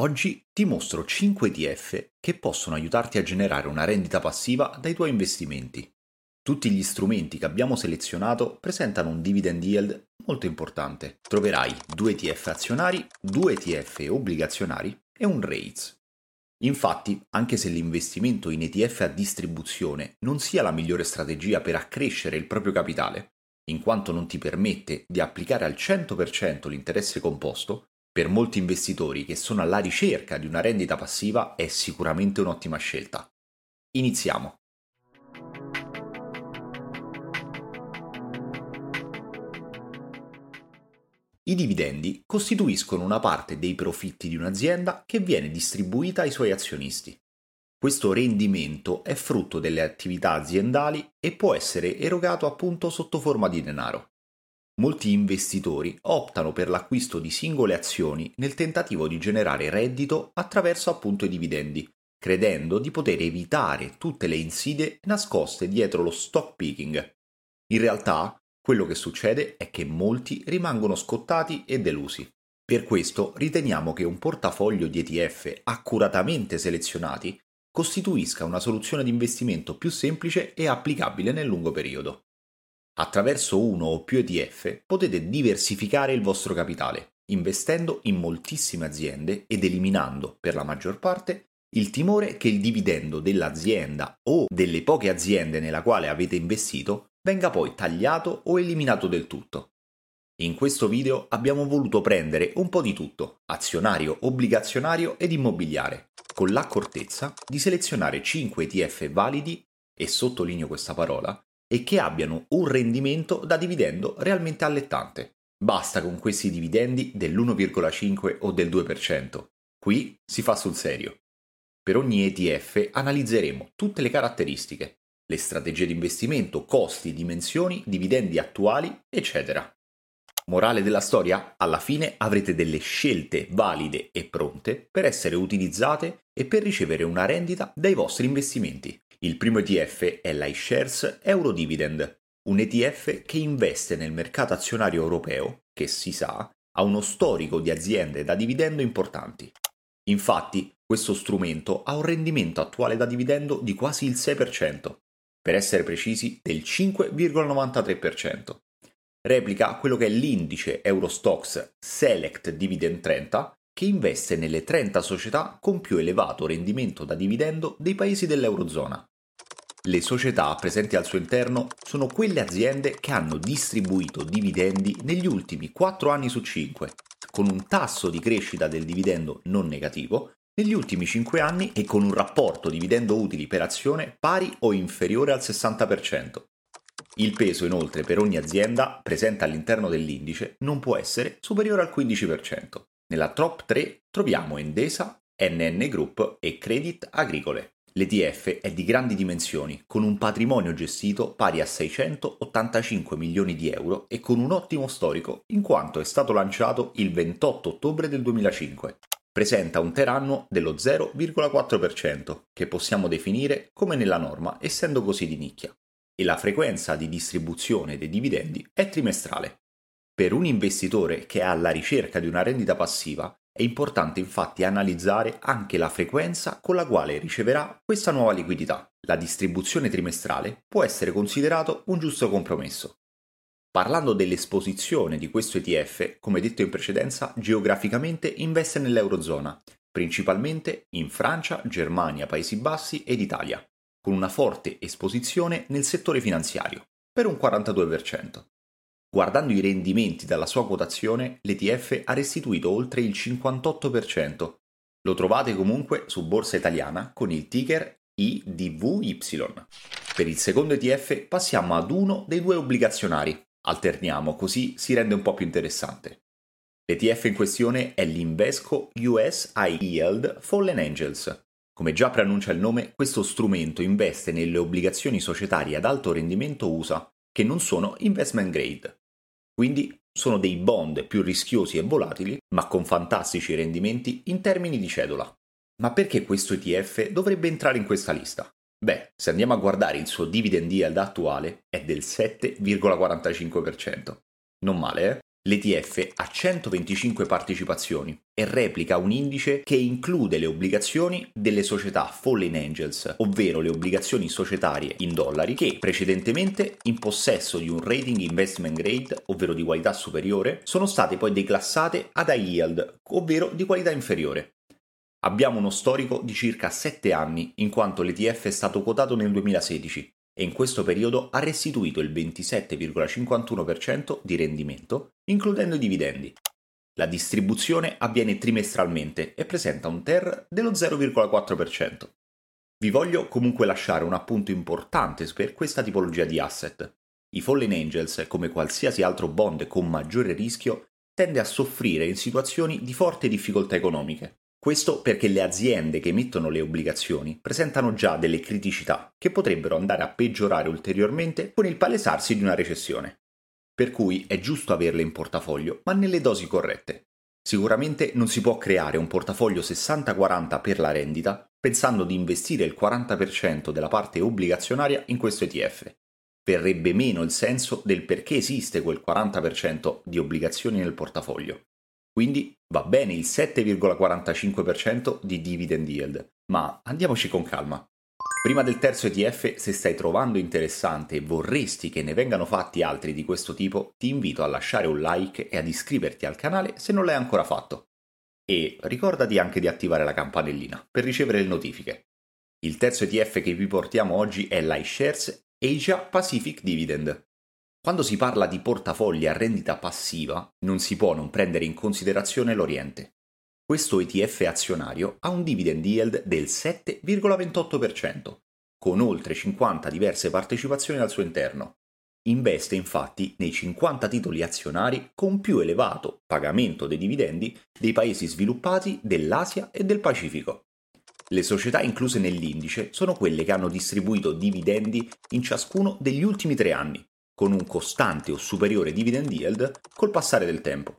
Oggi ti mostro 5 ETF che possono aiutarti a generare una rendita passiva dai tuoi investimenti. Tutti gli strumenti che abbiamo selezionato presentano un dividend yield molto importante. Troverai 2 ETF azionari, 2 ETF obbligazionari e un REITs. Infatti, anche se l'investimento in ETF a distribuzione non sia la migliore strategia per accrescere il proprio capitale, in quanto non ti permette di applicare al 100% l'interesse composto, per molti investitori che sono alla ricerca di una rendita passiva è sicuramente un'ottima scelta. Iniziamo. I dividendi costituiscono una parte dei profitti di un'azienda che viene distribuita ai suoi azionisti. Questo rendimento è frutto delle attività aziendali e può essere erogato appunto sotto forma di denaro molti investitori optano per l'acquisto di singole azioni nel tentativo di generare reddito attraverso appunto i dividendi, credendo di poter evitare tutte le insidie nascoste dietro lo stock picking. In realtà, quello che succede è che molti rimangono scottati e delusi. Per questo riteniamo che un portafoglio di ETF accuratamente selezionati costituisca una soluzione di investimento più semplice e applicabile nel lungo periodo. Attraverso uno o più ETF potete diversificare il vostro capitale, investendo in moltissime aziende ed eliminando, per la maggior parte, il timore che il dividendo dell'azienda o delle poche aziende nella quale avete investito venga poi tagliato o eliminato del tutto. In questo video abbiamo voluto prendere un po' di tutto, azionario, obbligazionario ed immobiliare, con l'accortezza di selezionare 5 ETF validi, e sottolineo questa parola, e che abbiano un rendimento da dividendo realmente allettante. Basta con questi dividendi dell'1,5 o del 2%. Qui si fa sul serio. Per ogni ETF analizzeremo tutte le caratteristiche, le strategie di investimento, costi, dimensioni, dividendi attuali, eccetera. Morale della storia? Alla fine avrete delle scelte valide e pronte per essere utilizzate e per ricevere una rendita dai vostri investimenti. Il primo ETF è l'iShares Eurodividend, un ETF che investe nel mercato azionario europeo, che si sa, ha uno storico di aziende da dividendo importanti. Infatti, questo strumento ha un rendimento attuale da dividendo di quasi il 6%, per essere precisi del 5,93%. Replica quello che è l'indice Eurostox Select Dividend 30, che investe nelle 30 società con più elevato rendimento da dividendo dei paesi dell'Eurozona. Le società presenti al suo interno sono quelle aziende che hanno distribuito dividendi negli ultimi 4 anni su 5, con un tasso di crescita del dividendo non negativo negli ultimi 5 anni e con un rapporto dividendo utili per azione pari o inferiore al 60%. Il peso inoltre per ogni azienda presente all'interno dell'indice non può essere superiore al 15%. Nella top 3 troviamo Endesa, NN Group e Credit Agricole. L'ETF è di grandi dimensioni, con un patrimonio gestito pari a 685 milioni di euro e con un ottimo storico, in quanto è stato lanciato il 28 ottobre del 2005. Presenta un teranno dello 0,4%, che possiamo definire come nella norma, essendo così di nicchia. E la frequenza di distribuzione dei dividendi è trimestrale. Per un investitore che è alla ricerca di una rendita passiva, è importante infatti analizzare anche la frequenza con la quale riceverà questa nuova liquidità. La distribuzione trimestrale può essere considerato un giusto compromesso. Parlando dell'esposizione di questo ETF, come detto in precedenza, geograficamente investe nell'Eurozona, principalmente in Francia, Germania, Paesi Bassi ed Italia, con una forte esposizione nel settore finanziario, per un 42%. Guardando i rendimenti dalla sua quotazione, l'ETF ha restituito oltre il 58%. Lo trovate comunque su Borsa Italiana con il ticker IDVY. Per il secondo ETF passiamo ad uno dei due obbligazionari. Alterniamo, così si rende un po' più interessante. L'ETF in questione è l'Invesco US High Yield Fallen Angels. Come già preannuncia il nome, questo strumento investe nelle obbligazioni societarie ad alto rendimento USA, che non sono investment grade. Quindi sono dei bond più rischiosi e volatili, ma con fantastici rendimenti in termini di cedola. Ma perché questo ETF dovrebbe entrare in questa lista? Beh, se andiamo a guardare il suo dividend yield attuale è del 7,45%. Non male, eh? L'ETF ha 125 partecipazioni e replica un indice che include le obbligazioni delle società Fallen Angels, ovvero le obbligazioni societarie in dollari che precedentemente in possesso di un rating investment grade, ovvero di qualità superiore, sono state poi declassate ad high yield, ovvero di qualità inferiore. Abbiamo uno storico di circa 7 anni, in quanto l'ETF è stato quotato nel 2016 e in questo periodo ha restituito il 27,51% di rendimento, includendo i dividendi. La distribuzione avviene trimestralmente e presenta un TER dello 0,4%. Vi voglio comunque lasciare un appunto importante per questa tipologia di asset. I Fallen Angels, come qualsiasi altro bond con maggiore rischio, tende a soffrire in situazioni di forte difficoltà economiche. Questo perché le aziende che emettono le obbligazioni presentano già delle criticità che potrebbero andare a peggiorare ulteriormente con il palesarsi di una recessione. Per cui è giusto averle in portafoglio, ma nelle dosi corrette. Sicuramente non si può creare un portafoglio 60-40 per la rendita pensando di investire il 40% della parte obbligazionaria in questo ETF. Verrebbe meno il senso del perché esiste quel 40% di obbligazioni nel portafoglio. Quindi va bene il 7,45% di dividend yield, ma andiamoci con calma. Prima del terzo ETF, se stai trovando interessante e vorresti che ne vengano fatti altri di questo tipo, ti invito a lasciare un like e ad iscriverti al canale se non l'hai ancora fatto. E ricordati anche di attivare la campanellina per ricevere le notifiche. Il terzo ETF che vi portiamo oggi è l'iShares Asia Pacific Dividend. Quando si parla di portafogli a rendita passiva, non si può non prendere in considerazione l'Oriente. Questo ETF azionario ha un dividend yield del 7,28%, con oltre 50 diverse partecipazioni al suo interno. Investe infatti nei 50 titoli azionari con più elevato pagamento dei dividendi dei paesi sviluppati dell'Asia e del Pacifico. Le società incluse nell'indice sono quelle che hanno distribuito dividendi in ciascuno degli ultimi tre anni, con un costante o superiore dividend yield col passare del tempo.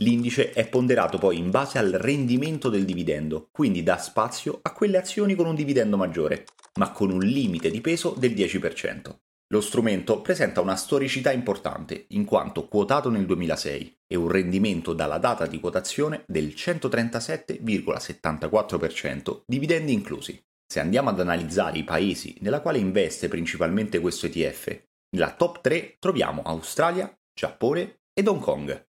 L'indice è ponderato poi in base al rendimento del dividendo, quindi dà spazio a quelle azioni con un dividendo maggiore, ma con un limite di peso del 10%. Lo strumento presenta una storicità importante, in quanto quotato nel 2006 e un rendimento dalla data di quotazione del 137,74%, dividendi inclusi. Se andiamo ad analizzare i paesi nella quale investe principalmente questo ETF nella top 3 troviamo Australia, Giappone ed Hong Kong.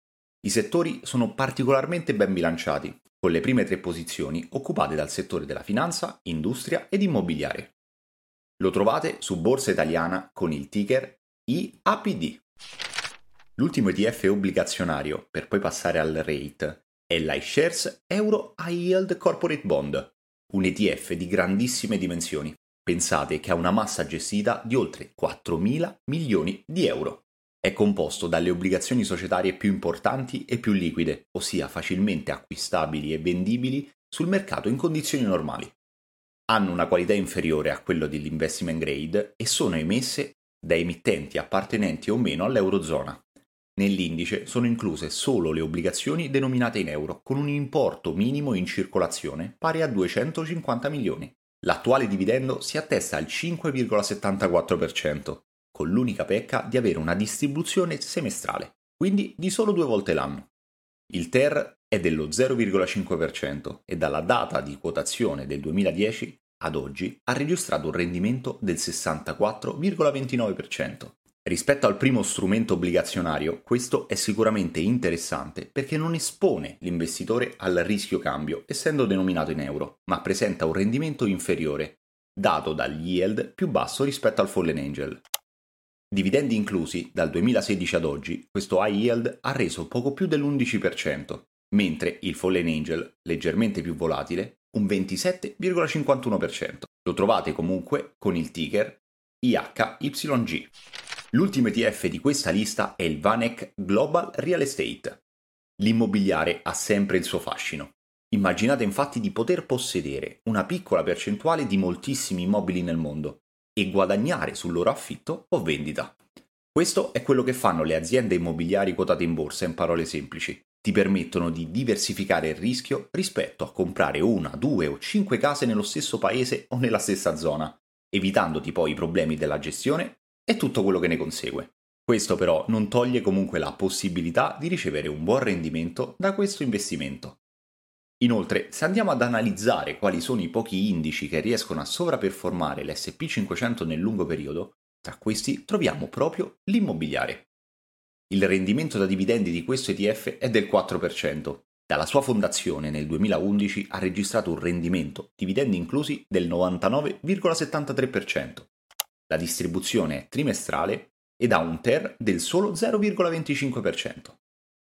I settori sono particolarmente ben bilanciati, con le prime tre posizioni occupate dal settore della finanza, industria ed immobiliare. Lo trovate su Borsa Italiana con il ticker IAPD. L'ultimo ETF obbligazionario, per poi passare al rate, è l'iShares Euro High Yield Corporate Bond, un ETF di grandissime dimensioni, Pensate che ha una massa gestita di oltre 4 mila milioni di euro. È composto dalle obbligazioni societarie più importanti e più liquide, ossia facilmente acquistabili e vendibili sul mercato in condizioni normali. Hanno una qualità inferiore a quello dell'investment grade e sono emesse da emittenti appartenenti o meno all'Eurozona. Nell'indice sono incluse solo le obbligazioni denominate in euro, con un importo minimo in circolazione pari a 250 milioni. L'attuale dividendo si attesta al 5,74%, con l'unica pecca di avere una distribuzione semestrale, quindi di solo due volte l'anno. Il TER è dello 0,5% e dalla data di quotazione del 2010 ad oggi ha registrato un rendimento del 64,29%. Rispetto al primo strumento obbligazionario, questo è sicuramente interessante perché non espone l'investitore al rischio cambio, essendo denominato in euro, ma presenta un rendimento inferiore, dato dal yield più basso rispetto al Fallen Angel. Dividendi inclusi, dal 2016 ad oggi, questo high yield ha reso poco più dell'11%, mentre il Fallen Angel, leggermente più volatile, un 27,51%. Lo trovate comunque con il ticker IHYG. L'ultimo ETF di questa lista è il Vanek Global Real Estate. L'immobiliare ha sempre il suo fascino. Immaginate infatti di poter possedere una piccola percentuale di moltissimi immobili nel mondo e guadagnare sul loro affitto o vendita. Questo è quello che fanno le aziende immobiliari quotate in borsa in parole semplici. Ti permettono di diversificare il rischio rispetto a comprare una, due o cinque case nello stesso paese o nella stessa zona, evitandoti poi i problemi della gestione e tutto quello che ne consegue. Questo però non toglie comunque la possibilità di ricevere un buon rendimento da questo investimento. Inoltre, se andiamo ad analizzare quali sono i pochi indici che riescono a sovraperformare l'SP500 nel lungo periodo, tra questi troviamo proprio l'immobiliare. Il rendimento da dividendi di questo ETF è del 4%. Dalla sua fondazione nel 2011 ha registrato un rendimento, dividendi inclusi, del 99,73%. La distribuzione è trimestrale ed ha un TER del solo 0,25%.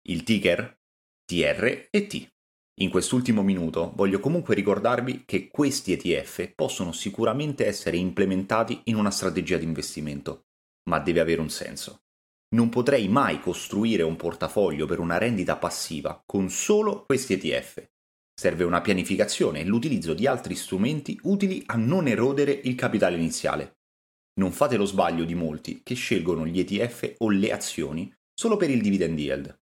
Il ticker? TR e T. In quest'ultimo minuto voglio comunque ricordarvi che questi ETF possono sicuramente essere implementati in una strategia di investimento, ma deve avere un senso. Non potrei mai costruire un portafoglio per una rendita passiva con solo questi ETF. Serve una pianificazione e l'utilizzo di altri strumenti utili a non erodere il capitale iniziale. Non fate lo sbaglio di molti che scelgono gli ETF o le azioni solo per il dividend yield.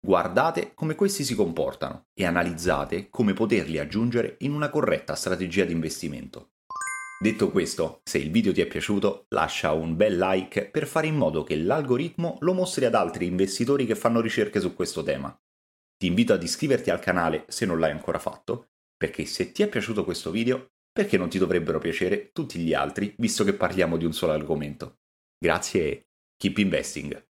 Guardate come questi si comportano e analizzate come poterli aggiungere in una corretta strategia di investimento. Detto questo, se il video ti è piaciuto, lascia un bel like per fare in modo che l'algoritmo lo mostri ad altri investitori che fanno ricerche su questo tema. Ti invito ad iscriverti al canale se non l'hai ancora fatto, perché se ti è piaciuto questo video, perché non ti dovrebbero piacere tutti gli altri, visto che parliamo di un solo argomento. Grazie e keep investing!